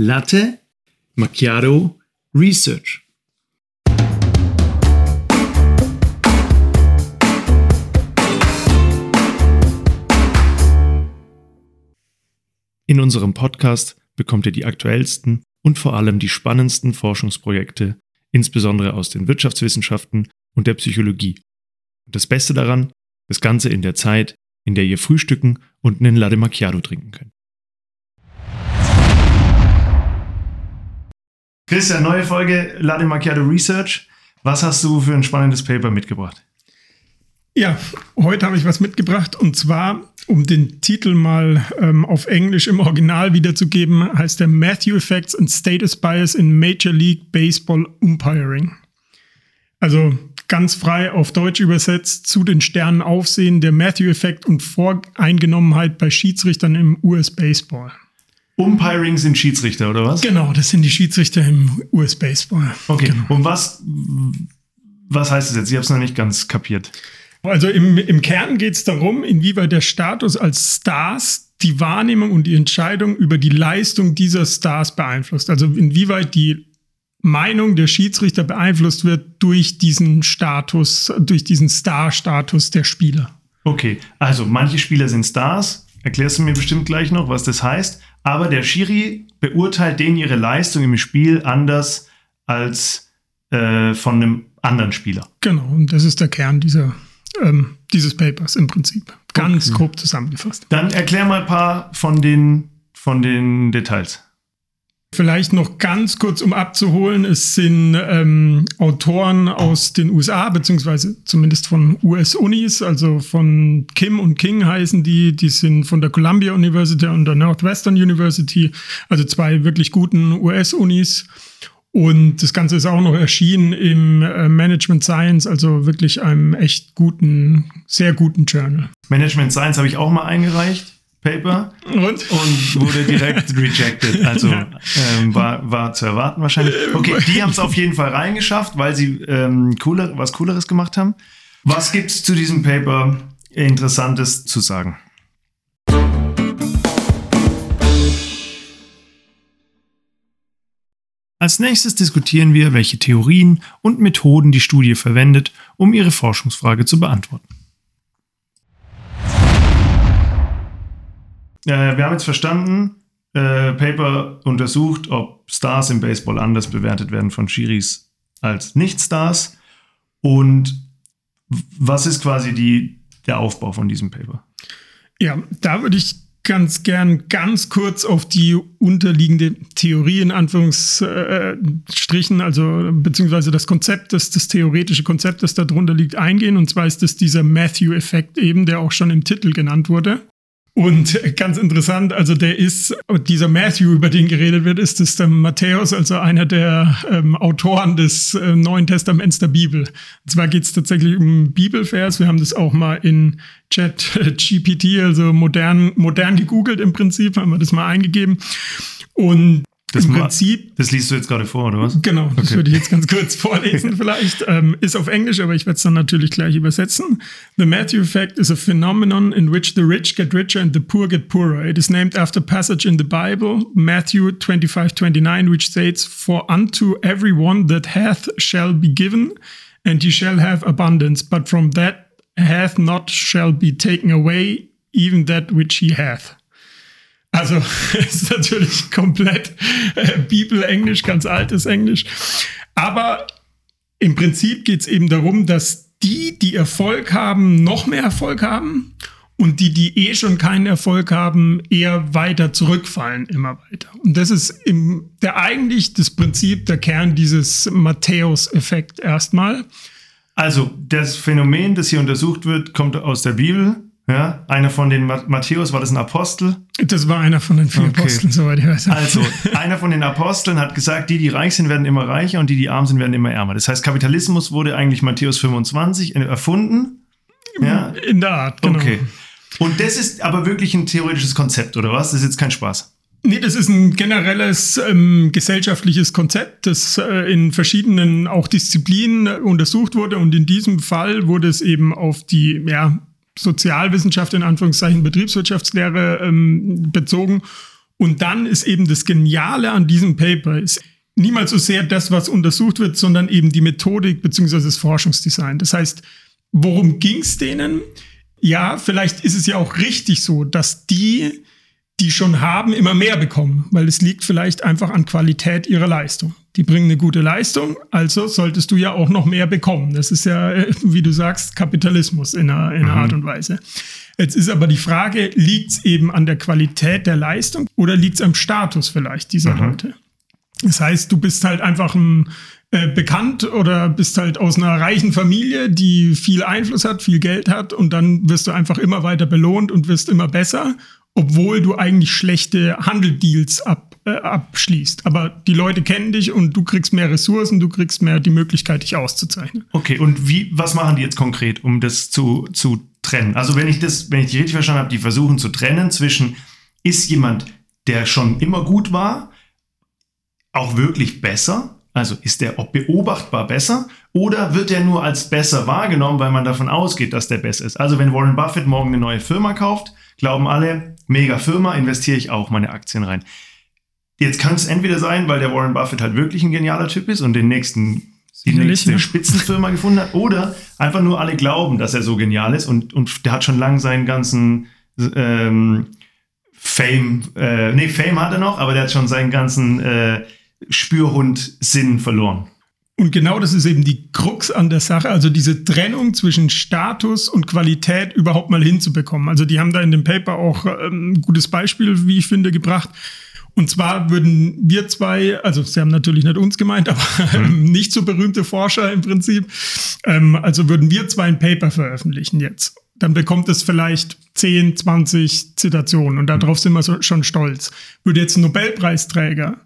Latte Macchiato Research. In unserem Podcast bekommt ihr die aktuellsten und vor allem die spannendsten Forschungsprojekte, insbesondere aus den Wirtschaftswissenschaften und der Psychologie. Und das Beste daran, das Ganze in der Zeit, in der ihr frühstücken und einen Latte Macchiato trinken könnt. Christian, neue Folge Latte Macchiato Research. Was hast du für ein spannendes Paper mitgebracht? Ja, heute habe ich was mitgebracht und zwar, um den Titel mal ähm, auf Englisch im Original wiederzugeben, heißt der Matthew Effects and Status Bias in Major League Baseball Umpiring. Also ganz frei auf Deutsch übersetzt zu den Sternen aufsehen, der Matthew-Effekt und Voreingenommenheit bei Schiedsrichtern im US-Baseball. Umpiring sind Schiedsrichter, oder was? Genau, das sind die Schiedsrichter im US-Baseball. Okay, genau. und was, was heißt das jetzt? Ich habe es noch nicht ganz kapiert. Also im, im Kern geht es darum, inwieweit der Status als Stars die Wahrnehmung und die Entscheidung über die Leistung dieser Stars beeinflusst. Also inwieweit die Meinung der Schiedsrichter beeinflusst wird durch diesen Status, durch diesen Star-Status der Spieler. Okay, also manche Spieler sind Stars, erklärst du mir bestimmt gleich noch, was das heißt, aber der Schiri beurteilt denen ihre Leistung im Spiel anders als äh, von einem anderen Spieler. Genau, und das ist der Kern dieser, ähm, dieses Papers im Prinzip. Ganz okay. grob zusammengefasst. Dann erklär mal ein paar von den, von den Details. Vielleicht noch ganz kurz, um abzuholen, es sind ähm, Autoren aus den USA, beziehungsweise zumindest von US-Unis, also von Kim und King heißen die, die sind von der Columbia University und der Northwestern University, also zwei wirklich guten US-Unis. Und das Ganze ist auch noch erschienen im äh, Management Science, also wirklich einem echt guten, sehr guten Journal. Management Science habe ich auch mal eingereicht. Paper und, und wurde direkt rejected. Also ähm, war, war zu erwarten wahrscheinlich. Okay, die haben es auf jeden Fall reingeschafft, weil sie ähm, cooler, was Cooleres gemacht haben. Was gibt es zu diesem Paper Interessantes zu sagen? Als nächstes diskutieren wir, welche Theorien und Methoden die Studie verwendet, um ihre Forschungsfrage zu beantworten. Äh, wir haben jetzt verstanden, äh, Paper untersucht, ob Stars im Baseball anders bewertet werden von Schiris als Nicht-Stars. Und was ist quasi die, der Aufbau von diesem Paper? Ja, da würde ich ganz gern ganz kurz auf die unterliegende Theorie in Anführungsstrichen, also beziehungsweise das Konzept, das, das theoretische Konzept, das darunter liegt, eingehen. Und zwar ist das dieser Matthew-Effekt eben, der auch schon im Titel genannt wurde. Und ganz interessant, also der ist, dieser Matthew, über den geredet wird, ist es der Matthäus, also einer der ähm, Autoren des äh, Neuen Testaments der Bibel. Und zwar geht es tatsächlich um Bibelvers. Wir haben das auch mal in Chat GPT, also modern, modern gegoogelt im Prinzip, haben wir das mal eingegeben. Und das Im Prinzip. Das liest du jetzt gerade vor, oder was? Genau, das okay. würde ich jetzt ganz kurz vorlesen vielleicht. Ähm, ist auf Englisch, aber ich werde es dann natürlich gleich übersetzen. The Matthew Effect is a phenomenon in which the rich get richer and the poor get poorer. It is named after passage in the Bible, Matthew 25, 29, which states, For unto every one that hath shall be given, and he shall have abundance, but from that hath not shall be taken away, even that which he hath. Also ist natürlich komplett äh, Bibel-Englisch, ganz altes Englisch. Aber im Prinzip geht es eben darum, dass die, die Erfolg haben, noch mehr Erfolg haben und die, die eh schon keinen Erfolg haben, eher weiter zurückfallen, immer weiter. Und das ist im, der eigentlich das Prinzip, der Kern dieses Matthäus-Effekt erstmal. Also das Phänomen, das hier untersucht wird, kommt aus der Bibel. Ja, einer von den Matthäus war das ein Apostel. Das war einer von den vier okay. Aposteln, soweit ich weiß. Also, einer von den Aposteln hat gesagt, die, die reich sind, werden immer reicher und die, die arm sind, werden immer ärmer. Das heißt, Kapitalismus wurde eigentlich Matthäus 25 erfunden. Ja? In der Art, genau. Okay. Und das ist aber wirklich ein theoretisches Konzept, oder was? Das ist jetzt kein Spaß. Nee, das ist ein generelles ähm, gesellschaftliches Konzept, das äh, in verschiedenen auch Disziplinen äh, untersucht wurde. Und in diesem Fall wurde es eben auf die ja, Sozialwissenschaft, in Anführungszeichen Betriebswirtschaftslehre ähm, bezogen. Und dann ist eben das Geniale an diesem Paper, ist niemals so sehr das, was untersucht wird, sondern eben die Methodik bzw. das Forschungsdesign. Das heißt, worum ging es denen? Ja, vielleicht ist es ja auch richtig so, dass die, die schon haben, immer mehr bekommen, weil es liegt vielleicht einfach an Qualität ihrer Leistung. Die bringen eine gute Leistung, also solltest du ja auch noch mehr bekommen. Das ist ja, äh, wie du sagst, Kapitalismus in einer, in einer mhm. Art und Weise. Jetzt ist aber die Frage, liegt es eben an der Qualität der Leistung oder liegt es am Status vielleicht dieser mhm. Leute? Das heißt, du bist halt einfach ein äh, bekannt oder bist halt aus einer reichen Familie, die viel Einfluss hat, viel Geld hat und dann wirst du einfach immer weiter belohnt und wirst immer besser, obwohl du eigentlich schlechte Handeldeals ab, äh, abschließt. Aber die Leute kennen dich und du kriegst mehr Ressourcen, du kriegst mehr die Möglichkeit, dich auszuzeichnen. Okay, und wie, was machen die jetzt konkret, um das zu, zu trennen. Also wenn ich das, wenn ich die richtig verstanden habe, die versuchen zu trennen zwischen, ist jemand, der schon immer gut war, auch wirklich besser? Also ist der beobachtbar besser oder wird er nur als besser wahrgenommen, weil man davon ausgeht, dass der besser ist? Also wenn Warren Buffett morgen eine neue Firma kauft, glauben alle, mega Firma, investiere ich auch meine Aktien rein. Jetzt kann es entweder sein, weil der Warren Buffett halt wirklich ein genialer Typ ist und den nächsten die nächste ne? Spitzenfirma gefunden hat. Oder einfach nur alle glauben, dass er so genial ist und, und der hat schon lange seinen ganzen ähm, Fame, äh, nee, Fame hat er noch, aber der hat schon seinen ganzen äh, Spürhund-Sinn verloren. Und genau das ist eben die Krux an der Sache, also diese Trennung zwischen Status und Qualität überhaupt mal hinzubekommen. Also die haben da in dem Paper auch ähm, ein gutes Beispiel, wie ich finde, gebracht und zwar würden wir zwei, also sie haben natürlich nicht uns gemeint, aber mhm. nicht so berühmte Forscher im Prinzip, ähm, also würden wir zwei ein Paper veröffentlichen jetzt. Dann bekommt es vielleicht 10, 20 Zitationen und darauf sind wir so, schon stolz. Würde jetzt ein Nobelpreisträger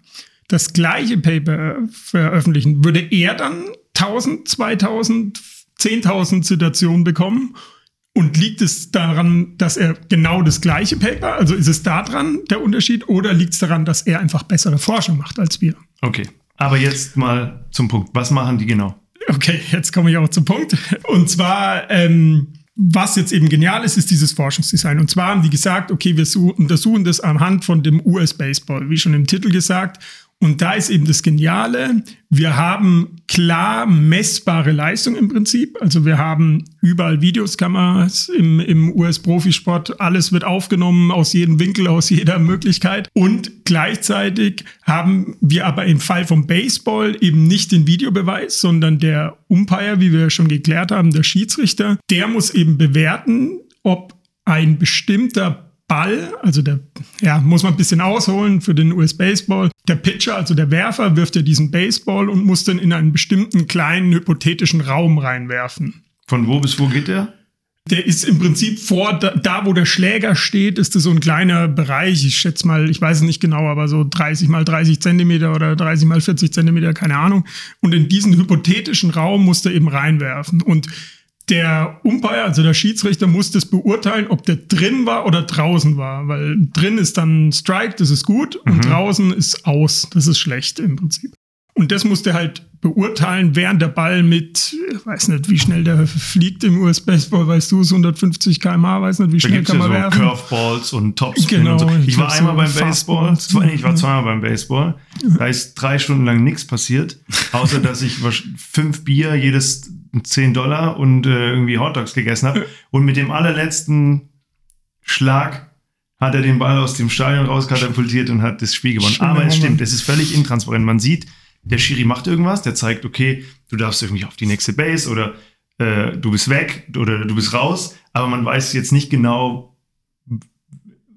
das gleiche Paper veröffentlichen, würde er dann 1000, 2000, 10.000 Zitationen bekommen und liegt es daran, dass er genau das gleiche Paper, also ist es daran der Unterschied, oder liegt es daran, dass er einfach bessere Forschung macht als wir? Okay, aber jetzt mal zum Punkt. Was machen die genau? Okay, jetzt komme ich auch zum Punkt. Und zwar, ähm, was jetzt eben genial ist, ist dieses Forschungsdesign. Und zwar haben die gesagt, okay, wir untersuchen das anhand von dem US-Baseball, wie schon im Titel gesagt. Und da ist eben das Geniale, wir haben klar messbare Leistung im Prinzip. Also wir haben überall Videoskameras im, im US-Profisport. Alles wird aufgenommen aus jedem Winkel, aus jeder Möglichkeit. Und gleichzeitig haben wir aber im Fall vom Baseball eben nicht den Videobeweis, sondern der Umpire, wie wir schon geklärt haben, der Schiedsrichter, der muss eben bewerten, ob ein bestimmter Ball, also der, ja, muss man ein bisschen ausholen für den US-Baseball. Der Pitcher, also der Werfer, wirft ja diesen Baseball und muss dann in einen bestimmten kleinen hypothetischen Raum reinwerfen. Von wo bis wo geht der? Der ist im Prinzip vor, da, da, wo der Schläger steht, ist das so ein kleiner Bereich. Ich schätze mal, ich weiß es nicht genau, aber so 30 mal 30 Zentimeter oder 30 mal 40 Zentimeter, keine Ahnung. Und in diesen hypothetischen Raum muss er eben reinwerfen. Und der Umpire, also der Schiedsrichter, muss das beurteilen, ob der drin war oder draußen war. Weil drin ist dann Strike, das ist gut, und mhm. draußen ist aus, das ist schlecht im Prinzip. Und das musste halt beurteilen, während der Ball mit, ich weiß nicht, wie schnell der fliegt im US-Baseball, weißt du, es 150 km/h, weiß nicht, wie schnell kann man ja so werfen. Curveballs und Topspin genau, und so. Ich war einmal so beim Baseball, zwei, ich war zweimal beim Baseball. Da ist drei Stunden lang nichts passiert, außer dass ich fünf Bier jedes 10 Dollar und äh, irgendwie Hotdogs gegessen habe. Und mit dem allerletzten Schlag hat er den Ball aus dem Stadion rauskatapultiert und hat das Spiel gewonnen. Aber es stimmt, es ist völlig intransparent. Man sieht, der Schiri macht irgendwas, der zeigt, okay, du darfst irgendwie auf die nächste Base oder äh, du bist weg oder du bist raus, aber man weiß jetzt nicht genau,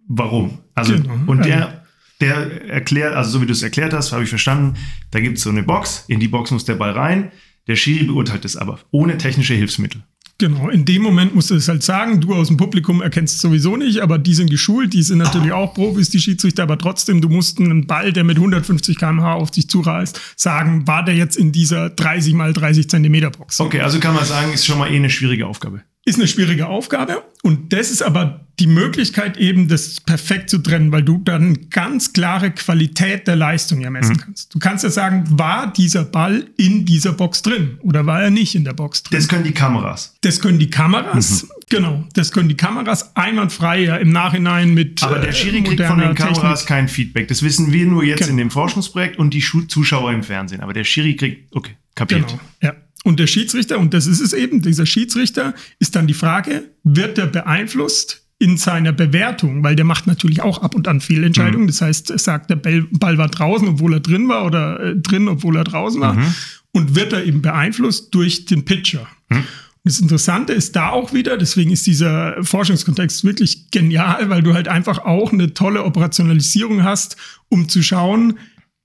warum. Also, genau. und der, der erklärt, also so wie du es erklärt hast, habe ich verstanden, da gibt es so eine Box, in die Box muss der Ball rein, der Schiri beurteilt es aber ohne technische Hilfsmittel. Genau, in dem Moment musst du es halt sagen, du aus dem Publikum erkennst es sowieso nicht, aber die sind geschult, die sind natürlich auch Profis, die Schiedsrichter, aber trotzdem, du musst einen Ball, der mit 150 km/h auf dich zureist, sagen, war der jetzt in dieser 30 mal 30 Zentimeter Box? Okay, also kann man sagen, ist schon mal eh eine schwierige Aufgabe. Ist eine schwierige Aufgabe und das ist aber die Möglichkeit eben, das perfekt zu trennen, weil du dann ganz klare Qualität der Leistung ja messen mhm. kannst. Du kannst ja sagen, war dieser Ball in dieser Box drin oder war er nicht in der Box drin? Das können die Kameras. Das können die Kameras, mhm. genau. Das können die Kameras einwandfrei ja im Nachhinein mit. Aber der Schiri äh, kriegt von den Kameras Technik. kein Feedback. Das wissen wir nur jetzt genau. in dem Forschungsprojekt und die Zuschauer im Fernsehen. Aber der Schiri kriegt, okay, kapiert. Genau, ja. Und der Schiedsrichter, und das ist es eben, dieser Schiedsrichter, ist dann die Frage, wird er beeinflusst in seiner Bewertung, weil der macht natürlich auch ab und an Fehlentscheidungen. Mhm. Das heißt, er sagt, der Ball war draußen, obwohl er drin war, oder äh, drin, obwohl er draußen war. Mhm. Und wird er eben beeinflusst durch den Pitcher. Mhm. Das Interessante ist da auch wieder, deswegen ist dieser Forschungskontext wirklich genial, weil du halt einfach auch eine tolle Operationalisierung hast, um zu schauen,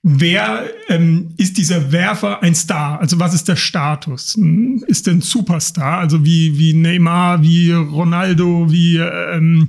wer ähm, ist dieser Werfer ein Star? Also was ist der Status? Hm, ist er ein Superstar? Also wie, wie Neymar, wie Ronaldo, wie ähm,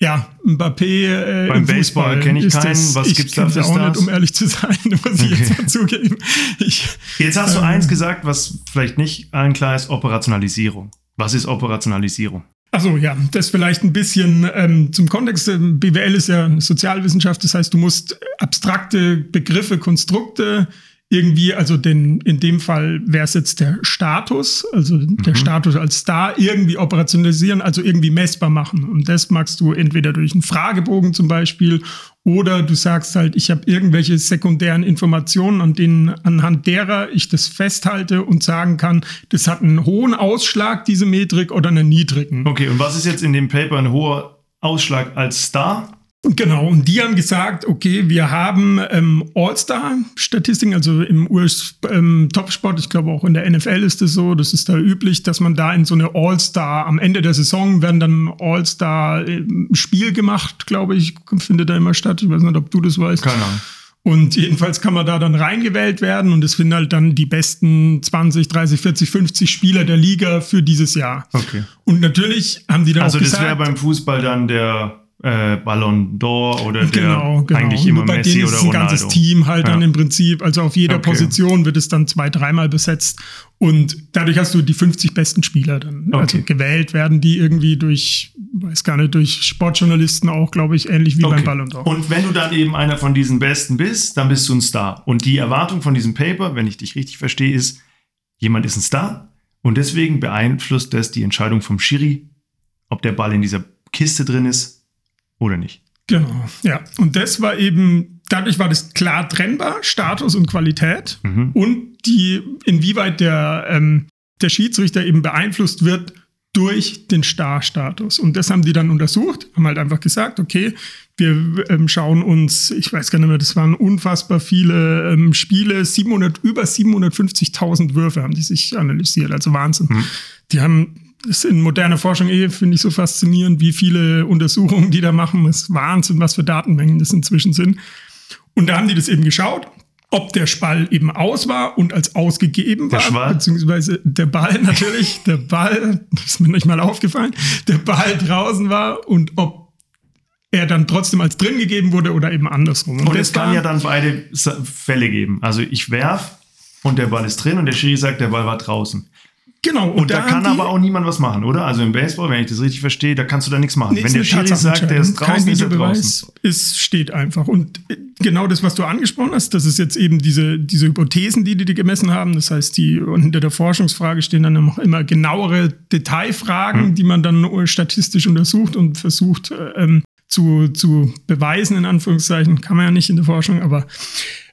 ja, Mbappé. Äh, Beim Baseball kenne ich keinen. Das, Was ich gibt's da für auch Stars? nicht, um ehrlich zu sein, muss ich jetzt mal zugeben. Ich, jetzt hast ähm, du eins gesagt, was vielleicht nicht allen klar ist, Operationalisierung. Was ist Operationalisierung? Also ja, das vielleicht ein bisschen ähm, zum Kontext. Ähm, BWL ist ja eine Sozialwissenschaft, das heißt, du musst abstrakte Begriffe, Konstrukte irgendwie, also den, in dem Fall wäre es jetzt der Status, also mhm. der Status als Star, irgendwie operationalisieren, also irgendwie messbar machen. Und das magst du entweder durch einen Fragebogen zum Beispiel oder du sagst halt, ich habe irgendwelche sekundären Informationen, an denen, anhand derer ich das festhalte und sagen kann, das hat einen hohen Ausschlag, diese Metrik, oder einen niedrigen. Okay, und was ist jetzt in dem Paper ein hoher Ausschlag als Star? Genau, und die haben gesagt, okay, wir haben ähm, All-Star-Statistiken, also im US-Topsport, ähm, ich glaube auch in der NFL ist es so, das ist da üblich, dass man da in so eine All-Star, am Ende der Saison werden dann All-Star-Spiel ähm, gemacht, glaube ich, findet da immer statt. Ich weiß nicht, ob du das weißt. Keine Ahnung. Und jedenfalls kann man da dann reingewählt werden und es finden halt dann die besten 20, 30, 40, 50 Spieler der Liga für dieses Jahr. Okay. Und natürlich haben die dann also auch gesagt... Also das wäre beim Fußball dann der äh, Ballon d'Or oder genau, der genau. eigentlich immer bei Messi denen ist oder Ronaldo. ein ganzes Team halt ja. dann im Prinzip, also auf jeder okay. Position wird es dann zwei, dreimal besetzt und dadurch hast du die 50 besten Spieler dann. Also okay. Also gewählt werden die irgendwie durch, weiß gar nicht, durch Sportjournalisten auch, glaube ich, ähnlich wie okay. beim Ballon d'Or. Und wenn du dann eben einer von diesen Besten bist, dann bist du ein Star. Und die Erwartung von diesem Paper, wenn ich dich richtig verstehe, ist, jemand ist ein Star und deswegen beeinflusst das die Entscheidung vom Schiri, ob der Ball in dieser Kiste drin ist oder nicht? Genau, ja. Und das war eben, dadurch war das klar trennbar, Status und Qualität mhm. und die, inwieweit der, ähm, der Schiedsrichter eben beeinflusst wird durch den Star-Status. Und das haben die dann untersucht, haben halt einfach gesagt, okay, wir ähm, schauen uns, ich weiß gar nicht mehr, das waren unfassbar viele ähm, Spiele, 700, über 750.000 Würfe haben die sich analysiert, also Wahnsinn. Mhm. Die haben ist in moderner Forschung eh, finde ich so faszinierend, wie viele Untersuchungen die da machen. Ist Wahnsinn, was für Datenmengen das inzwischen sind. Und da haben die das eben geschaut, ob der Spall eben aus war und als ausgegeben war, Schwall. beziehungsweise der Ball natürlich, der Ball, das ist mir nicht mal aufgefallen, der Ball draußen war und ob er dann trotzdem als drin gegeben wurde oder eben andersrum. Und, und es kann ja dann beide Fälle geben. Also ich werf und der Ball ist drin und der Schiri sagt, der Ball war draußen. Genau. Und, und da, kann aber auch niemand was machen, oder? Also im Baseball, wenn ich das richtig verstehe, da kannst du da nichts machen. Nee, wenn der Schiri sagt, der ist draußen, Kein ist er draußen. Es steht einfach. Und genau das, was du angesprochen hast, das ist jetzt eben diese, diese Hypothesen, die die gemessen haben. Das heißt, die hinter der Forschungsfrage stehen dann noch immer genauere Detailfragen, hm. die man dann statistisch untersucht und versucht ähm, zu, zu beweisen, in Anführungszeichen. Kann man ja nicht in der Forschung, aber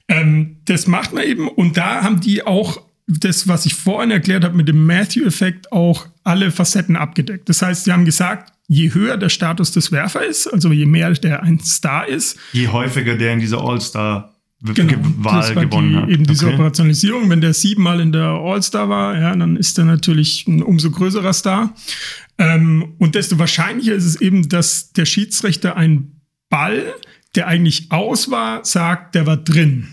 ähm, das macht man eben. Und da haben die auch das, was ich vorhin erklärt habe mit dem Matthew-Effekt, auch alle Facetten abgedeckt. Das heißt, sie haben gesagt, je höher der Status des Werfer ist, also je mehr der ein Star ist, je häufiger der in dieser All-Star genau, Wahl gewonnen die, hat. Eben diese okay. Operationalisierung, wenn der siebenmal in der All-Star war, ja, dann ist er natürlich ein umso größerer Star. Ähm, und desto wahrscheinlicher ist es eben, dass der Schiedsrichter einen Ball, der eigentlich aus war, sagt, der war drin.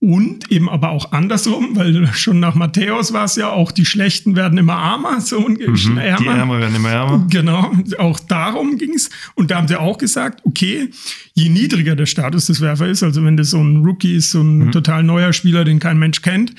Und eben aber auch andersrum, weil schon nach Matthäus war es ja auch, die Schlechten werden immer armer, so ungefähr. Mhm, ärmer. Die Ärmer werden immer ärmer. Genau, auch darum ging es. Und da haben sie auch gesagt, okay, je niedriger der Status des Werfers ist, also wenn das so ein Rookie ist, so ein mhm. total neuer Spieler, den kein Mensch kennt,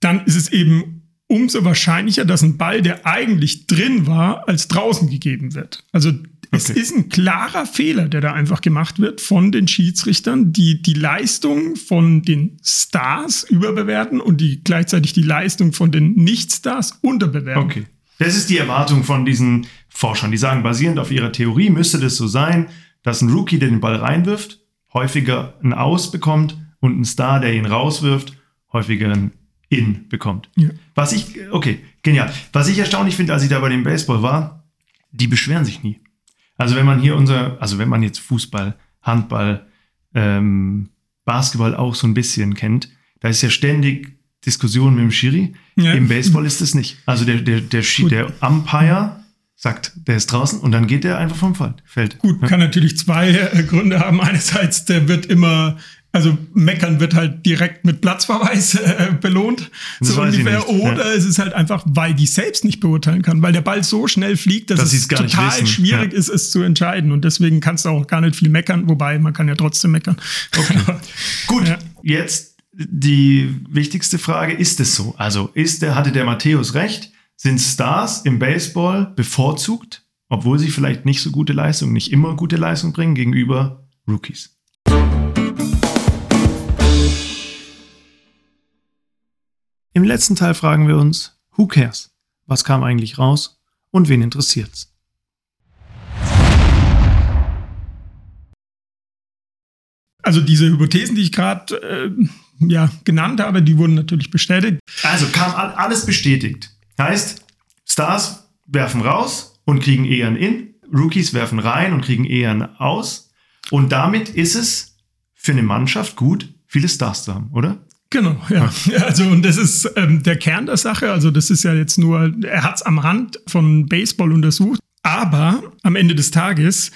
dann ist es eben umso wahrscheinlicher, dass ein Ball, der eigentlich drin war, als draußen gegeben wird. Also es Okay. ist ein klarer Fehler, der da einfach gemacht wird von den Schiedsrichtern, die die Leistung von den Stars überbewerten und die gleichzeitig die Leistung von den Nicht-Stars unterbewerten. Okay. Das ist die Erwartung von diesen Forschern. Die sagen, basierend auf ihrer Theorie müsste das so sein, dass ein Rookie, der den Ball reinwirft, häufiger ein Aus bekommt und ein Star, der ihn rauswirft, häufiger ein In bekommt. Ja. Was ich, okay, genial. Was ich erstaunlich finde, als ich da bei dem Baseball war, die beschweren sich nie. Also wenn man hier unser, also wenn man jetzt Fußball, Handball, ähm, Basketball auch so ein bisschen kennt, da ist ja ständig Diskussion mit dem Schiri. Ja. Im Baseball ist es nicht. Also der, der, der, Schi- der Umpire sagt, der ist draußen und dann geht der einfach vom Feld. Feld. Gut, kann natürlich zwei äh, Gründe haben. Einerseits, der wird immer, also meckern wird halt direkt mit Platzverweis äh, belohnt, Das so ungefähr. nicht, ja. Oder es ist halt einfach, weil die selbst nicht beurteilen kann, weil der Ball so schnell fliegt, dass, Dass es total wissen, schwierig ja. ist, es zu entscheiden. Und deswegen kannst du auch gar nicht viel meckern, wobei man kann ja trotzdem meckern. Okay. Gut, Ja. jetzt die wichtigste Frage, ist es so? Also ist der, hatte der Matthäus recht? Sind Stars im Baseball bevorzugt, obwohl sie vielleicht nicht so gute Leistung, nicht immer gute Leistung bringen gegenüber Rookies? Im letzten Teil fragen wir uns, who cares? Was kam eigentlich raus und wen interessiert's? Also diese Hypothesen, die ich gerade äh, ja, genannt habe, die wurden natürlich bestätigt. Also kam all- alles bestätigt. Heißt, Stars werfen raus und kriegen eher ein In, Rookies werfen rein und kriegen eher ein Aus. Und damit ist es für eine Mannschaft gut, viele Stars zu haben, oder? Genau, ja. Also, und das ist ähm, der Kern der Sache. Also, das ist ja jetzt nur, er hat es am Rand von Baseball untersucht. Aber am Ende des Tages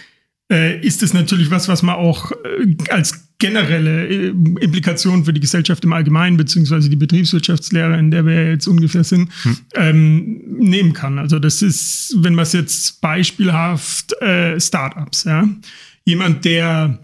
äh, ist es natürlich was, was man auch äh, als generelle äh, Implikation für die Gesellschaft im Allgemeinen, beziehungsweise die Betriebswirtschaftslehre, in der wir jetzt ungefähr sind, ähm, nehmen kann. Also, das ist, wenn man es jetzt beispielhaft äh, Startups, ja. Jemand, der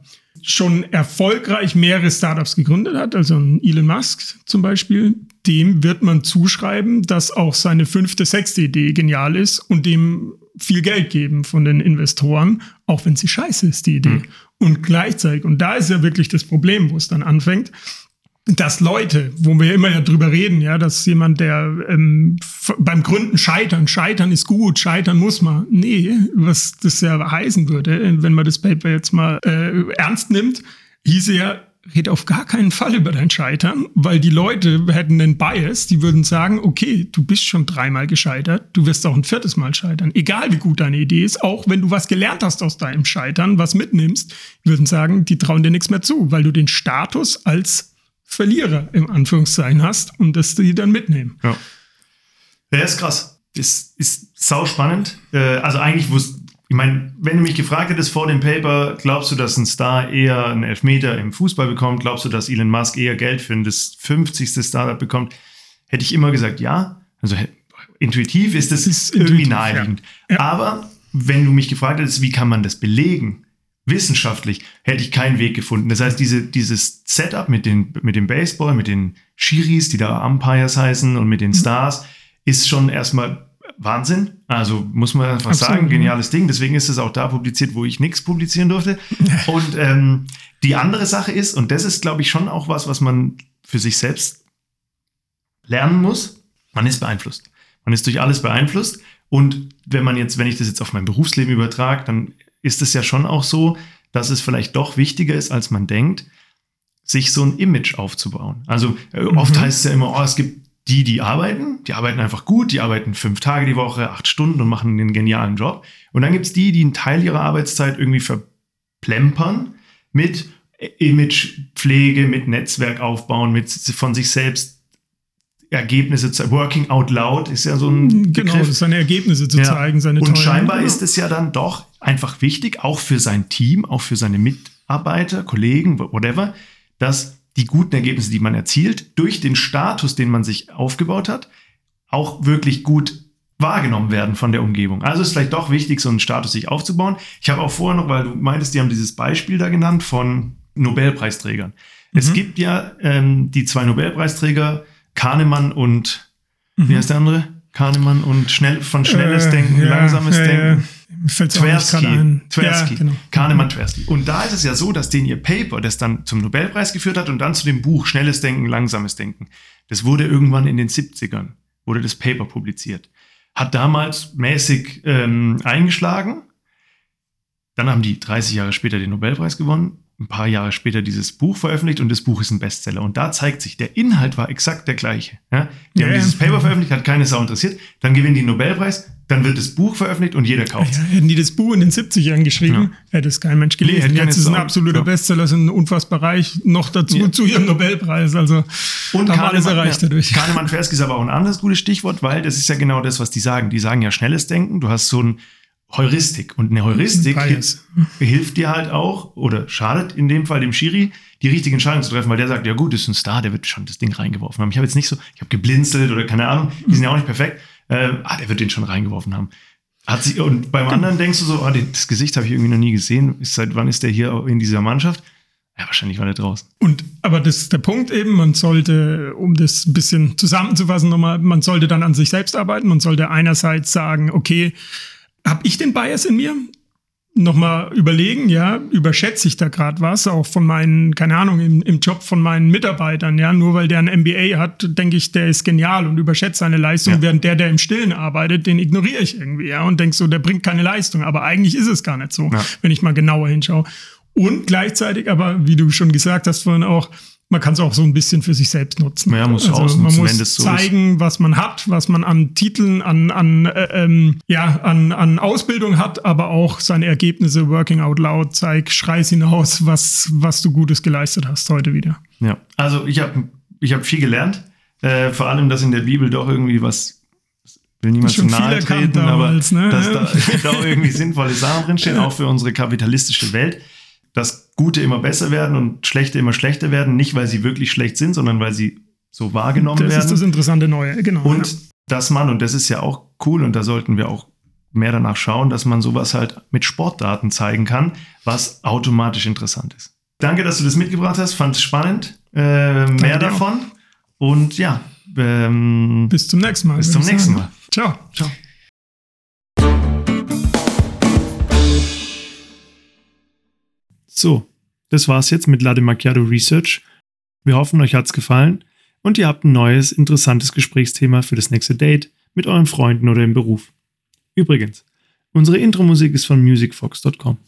schon erfolgreich mehrere Startups gegründet hat, also ein Elon Musk zum Beispiel, dem wird man zuschreiben, dass auch seine fünfte, sechste Idee genial ist und dem viel Geld geben von den Investoren, auch wenn sie scheiße ist, die Idee. Und gleichzeitig, und da ist ja wirklich das Problem, wo es dann anfängt, dass Leute, wo wir immer ja drüber reden, ja, dass jemand, der ähm, beim Gründen scheitern, scheitern ist gut, scheitern muss man. Nee, was das ja heißen würde, wenn man das Paper jetzt mal äh, ernst nimmt, hieße ja, red auf gar keinen Fall über dein Scheitern, weil die Leute hätten einen Bias, die würden sagen, okay, du bist schon dreimal gescheitert, du wirst auch ein viertes Mal scheitern. Egal wie gut deine Idee ist, auch wenn du was gelernt hast aus deinem Scheitern, was mitnimmst, würden sagen, die trauen dir nichts mehr zu, weil du den Status als Verlierer im Anführungszeichen hast und das die dann mitnehmen. Ja. Ja, ist krass. Ist, ist sau spannend. Äh, also eigentlich wusste, ich meine, wenn du mich gefragt hättest vor dem Paper, glaubst du, dass ein Star eher einen Elfmeter im Fußball bekommt? Glaubst du, dass Elon Musk eher Geld für das 50. Startup bekommt? Hätte ich immer gesagt, ja. Also intuitiv ist das Ist irgendwie intuitiv, naheliegend. ja. Ja. Aber wenn du mich gefragt hättest, wie kann man das belegen? Wissenschaftlich hätte ich keinen Weg gefunden. Das heißt, diese, dieses Setup mit, den, mit dem Baseball, mit den Schiris, die da Umpires heißen und mit Mhm. den Stars, ist schon erstmal Wahnsinn. Also muss man einfach Absolut, sagen, geniales Ding. Deswegen ist es auch da publiziert, wo ich nichts publizieren durfte. Und ähm, die andere Sache ist, und das ist, glaube ich, schon auch was, was man für sich selbst lernen muss, man ist beeinflusst. Man ist durch alles beeinflusst. Und wenn man jetzt, wenn ich das jetzt auf mein Berufsleben übertrage, dann ist es ja schon auch so, dass es vielleicht doch wichtiger ist, als man denkt, sich so ein Image aufzubauen. Also äh, oft Mhm. heißt es ja immer, oh, es gibt die, die arbeiten, die arbeiten einfach gut, die arbeiten fünf Tage die Woche, acht Stunden und machen einen genialen Job. Und dann gibt es die, die einen Teil ihrer Arbeitszeit irgendwie verplempern mit Imagepflege, mit Netzwerk aufbauen, mit von sich selbst Ergebnisse zu working out loud ist ja so ein Genau, Begriff. seine Ergebnisse zu Ja. zeigen, seine Und tollen- scheinbar Genau. ist es ja dann doch einfach wichtig, auch für sein Team, auch für seine Mitarbeiter, Kollegen, whatever, dass die guten Ergebnisse, die man erzielt, durch den Status, den man sich aufgebaut hat, auch wirklich gut wahrgenommen werden von der Umgebung. Also ist vielleicht doch wichtig, so einen Status sich aufzubauen. Ich habe auch vorher noch, weil du meintest, die haben dieses Beispiel da genannt von Nobelpreisträgern. Es Mhm. gibt ja ähm, die zwei Nobelpreisträger, Kahnemann und Wie heißt der andere? Kahnemann und schnell, von schnelles Äh, Denken, ja, langsames ja, Denken. Ja. Tversky. ein. Tversky. Ja, genau. Kahnemann Tversky. Und da ist es ja so, dass den ihr Paper, das dann zum Nobelpreis geführt hat und dann zu dem Buch Schnelles Denken, Langsames Denken, das wurde irgendwann in den 70ern, wurde das Paper publiziert. Hat damals mäßig ähm, eingeschlagen. Dann haben die 30 Jahre später den Nobelpreis gewonnen, ein paar Jahre später dieses Buch veröffentlicht und das Buch ist ein Bestseller. Und da zeigt sich, der Inhalt war exakt der gleiche. Ja? Die Ja, haben dieses Paper veröffentlicht, hat keine Sau interessiert. Dann gewinnen die Nobelpreis, dann wird das Buch veröffentlicht und jeder kauft es. Ja, hätten die das Buch in den 70ern geschrieben, hätte es kein Mensch Nee, gelesen. keiner Jetzt ist es ein absoluter. Bestseller, sind unfassbar reich, noch dazu zu ihrem Nobelpreis. Also Und haben alles erreicht dadurch. Kahnemann Tversky ist aber auch ein anderes gutes Stichwort, weil das ist ja genau das, was die sagen. Die sagen ja schnelles Denken, du hast so ein Heuristik. Und eine Heuristik Bias. hilft, hilft dir halt auch, oder schadet in dem Fall dem Schiri, die richtige Entscheidung zu treffen, weil der sagt, ja gut, das ist ein Star, der wird schon das Ding reingeworfen haben. Ich habe jetzt nicht so, ich habe geblinzelt oder keine Ahnung, die sind ja auch nicht perfekt. Äh, ah, der wird den schon reingeworfen haben. Hat sie, und beim anderen denkst du so, ah, das Gesicht habe ich irgendwie noch nie gesehen. Ist, seit wann ist der hier in dieser Mannschaft? Ja, wahrscheinlich war der draußen. Und aber das ist der Punkt eben, man sollte, um das ein bisschen zusammenzufassen nochmal, man sollte dann an sich selbst arbeiten. Man sollte einerseits sagen, okay, habe ich den Bias in mir? Nochmal überlegen, ja, überschätze ich da gerade was, auch von meinen, keine Ahnung, im, im Job von meinen Mitarbeitern, ja, nur weil der ein MBA hat, denke ich, der ist genial und überschätzt seine Leistung, Ja. während der, der im Stillen arbeitet, den ignoriere ich irgendwie, ja, und denke so, der bringt keine Leistung, aber eigentlich ist es gar nicht so, Ja. wenn ich mal genauer hinschaue. Und gleichzeitig aber, wie du schon gesagt hast vorhin auch, man kann es auch so ein bisschen für sich selbst nutzen. Ja, muss also ausnutzen, man muss das so zeigen, was man hat, was man an Titeln, an, an, äh, ähm, ja, an, an Ausbildung hat, aber auch seine Ergebnisse working out loud, zeig, schrei's hinaus, was, was du Gutes geleistet hast heute wieder. Ja, also ich habe ich hab viel gelernt. Äh, vor allem, dass in der Bibel doch irgendwie was, will niemand zu Schon nahe treten, aber damals, ne? dass da, da irgendwie sinnvolle Sachen drinstehen, auch für unsere kapitalistische Welt. Dass Gute immer besser werden und Schlechte immer schlechter werden, nicht weil sie wirklich schlecht sind, sondern weil sie so wahrgenommen Das werden. ist das interessante Neue, genau. Und ja. dass man, und das ist ja auch cool, und da sollten wir auch mehr danach schauen, dass man sowas halt mit Sportdaten zeigen kann, was automatisch interessant ist. Danke, dass du das mitgebracht hast, fand es spannend. Äh, mehr auch. davon. Und ja, ähm, Bis zum nächsten Mal. bis zum nächsten. Mal. Ciao. Ciao. So, das war's jetzt mit Latte Macchiato Research. Wir hoffen, euch hat's gefallen und ihr habt ein neues, interessantes Gesprächsthema für das nächste Date mit euren Freunden oder im Beruf. Übrigens, unsere Intro-Musik ist von musicfox.com.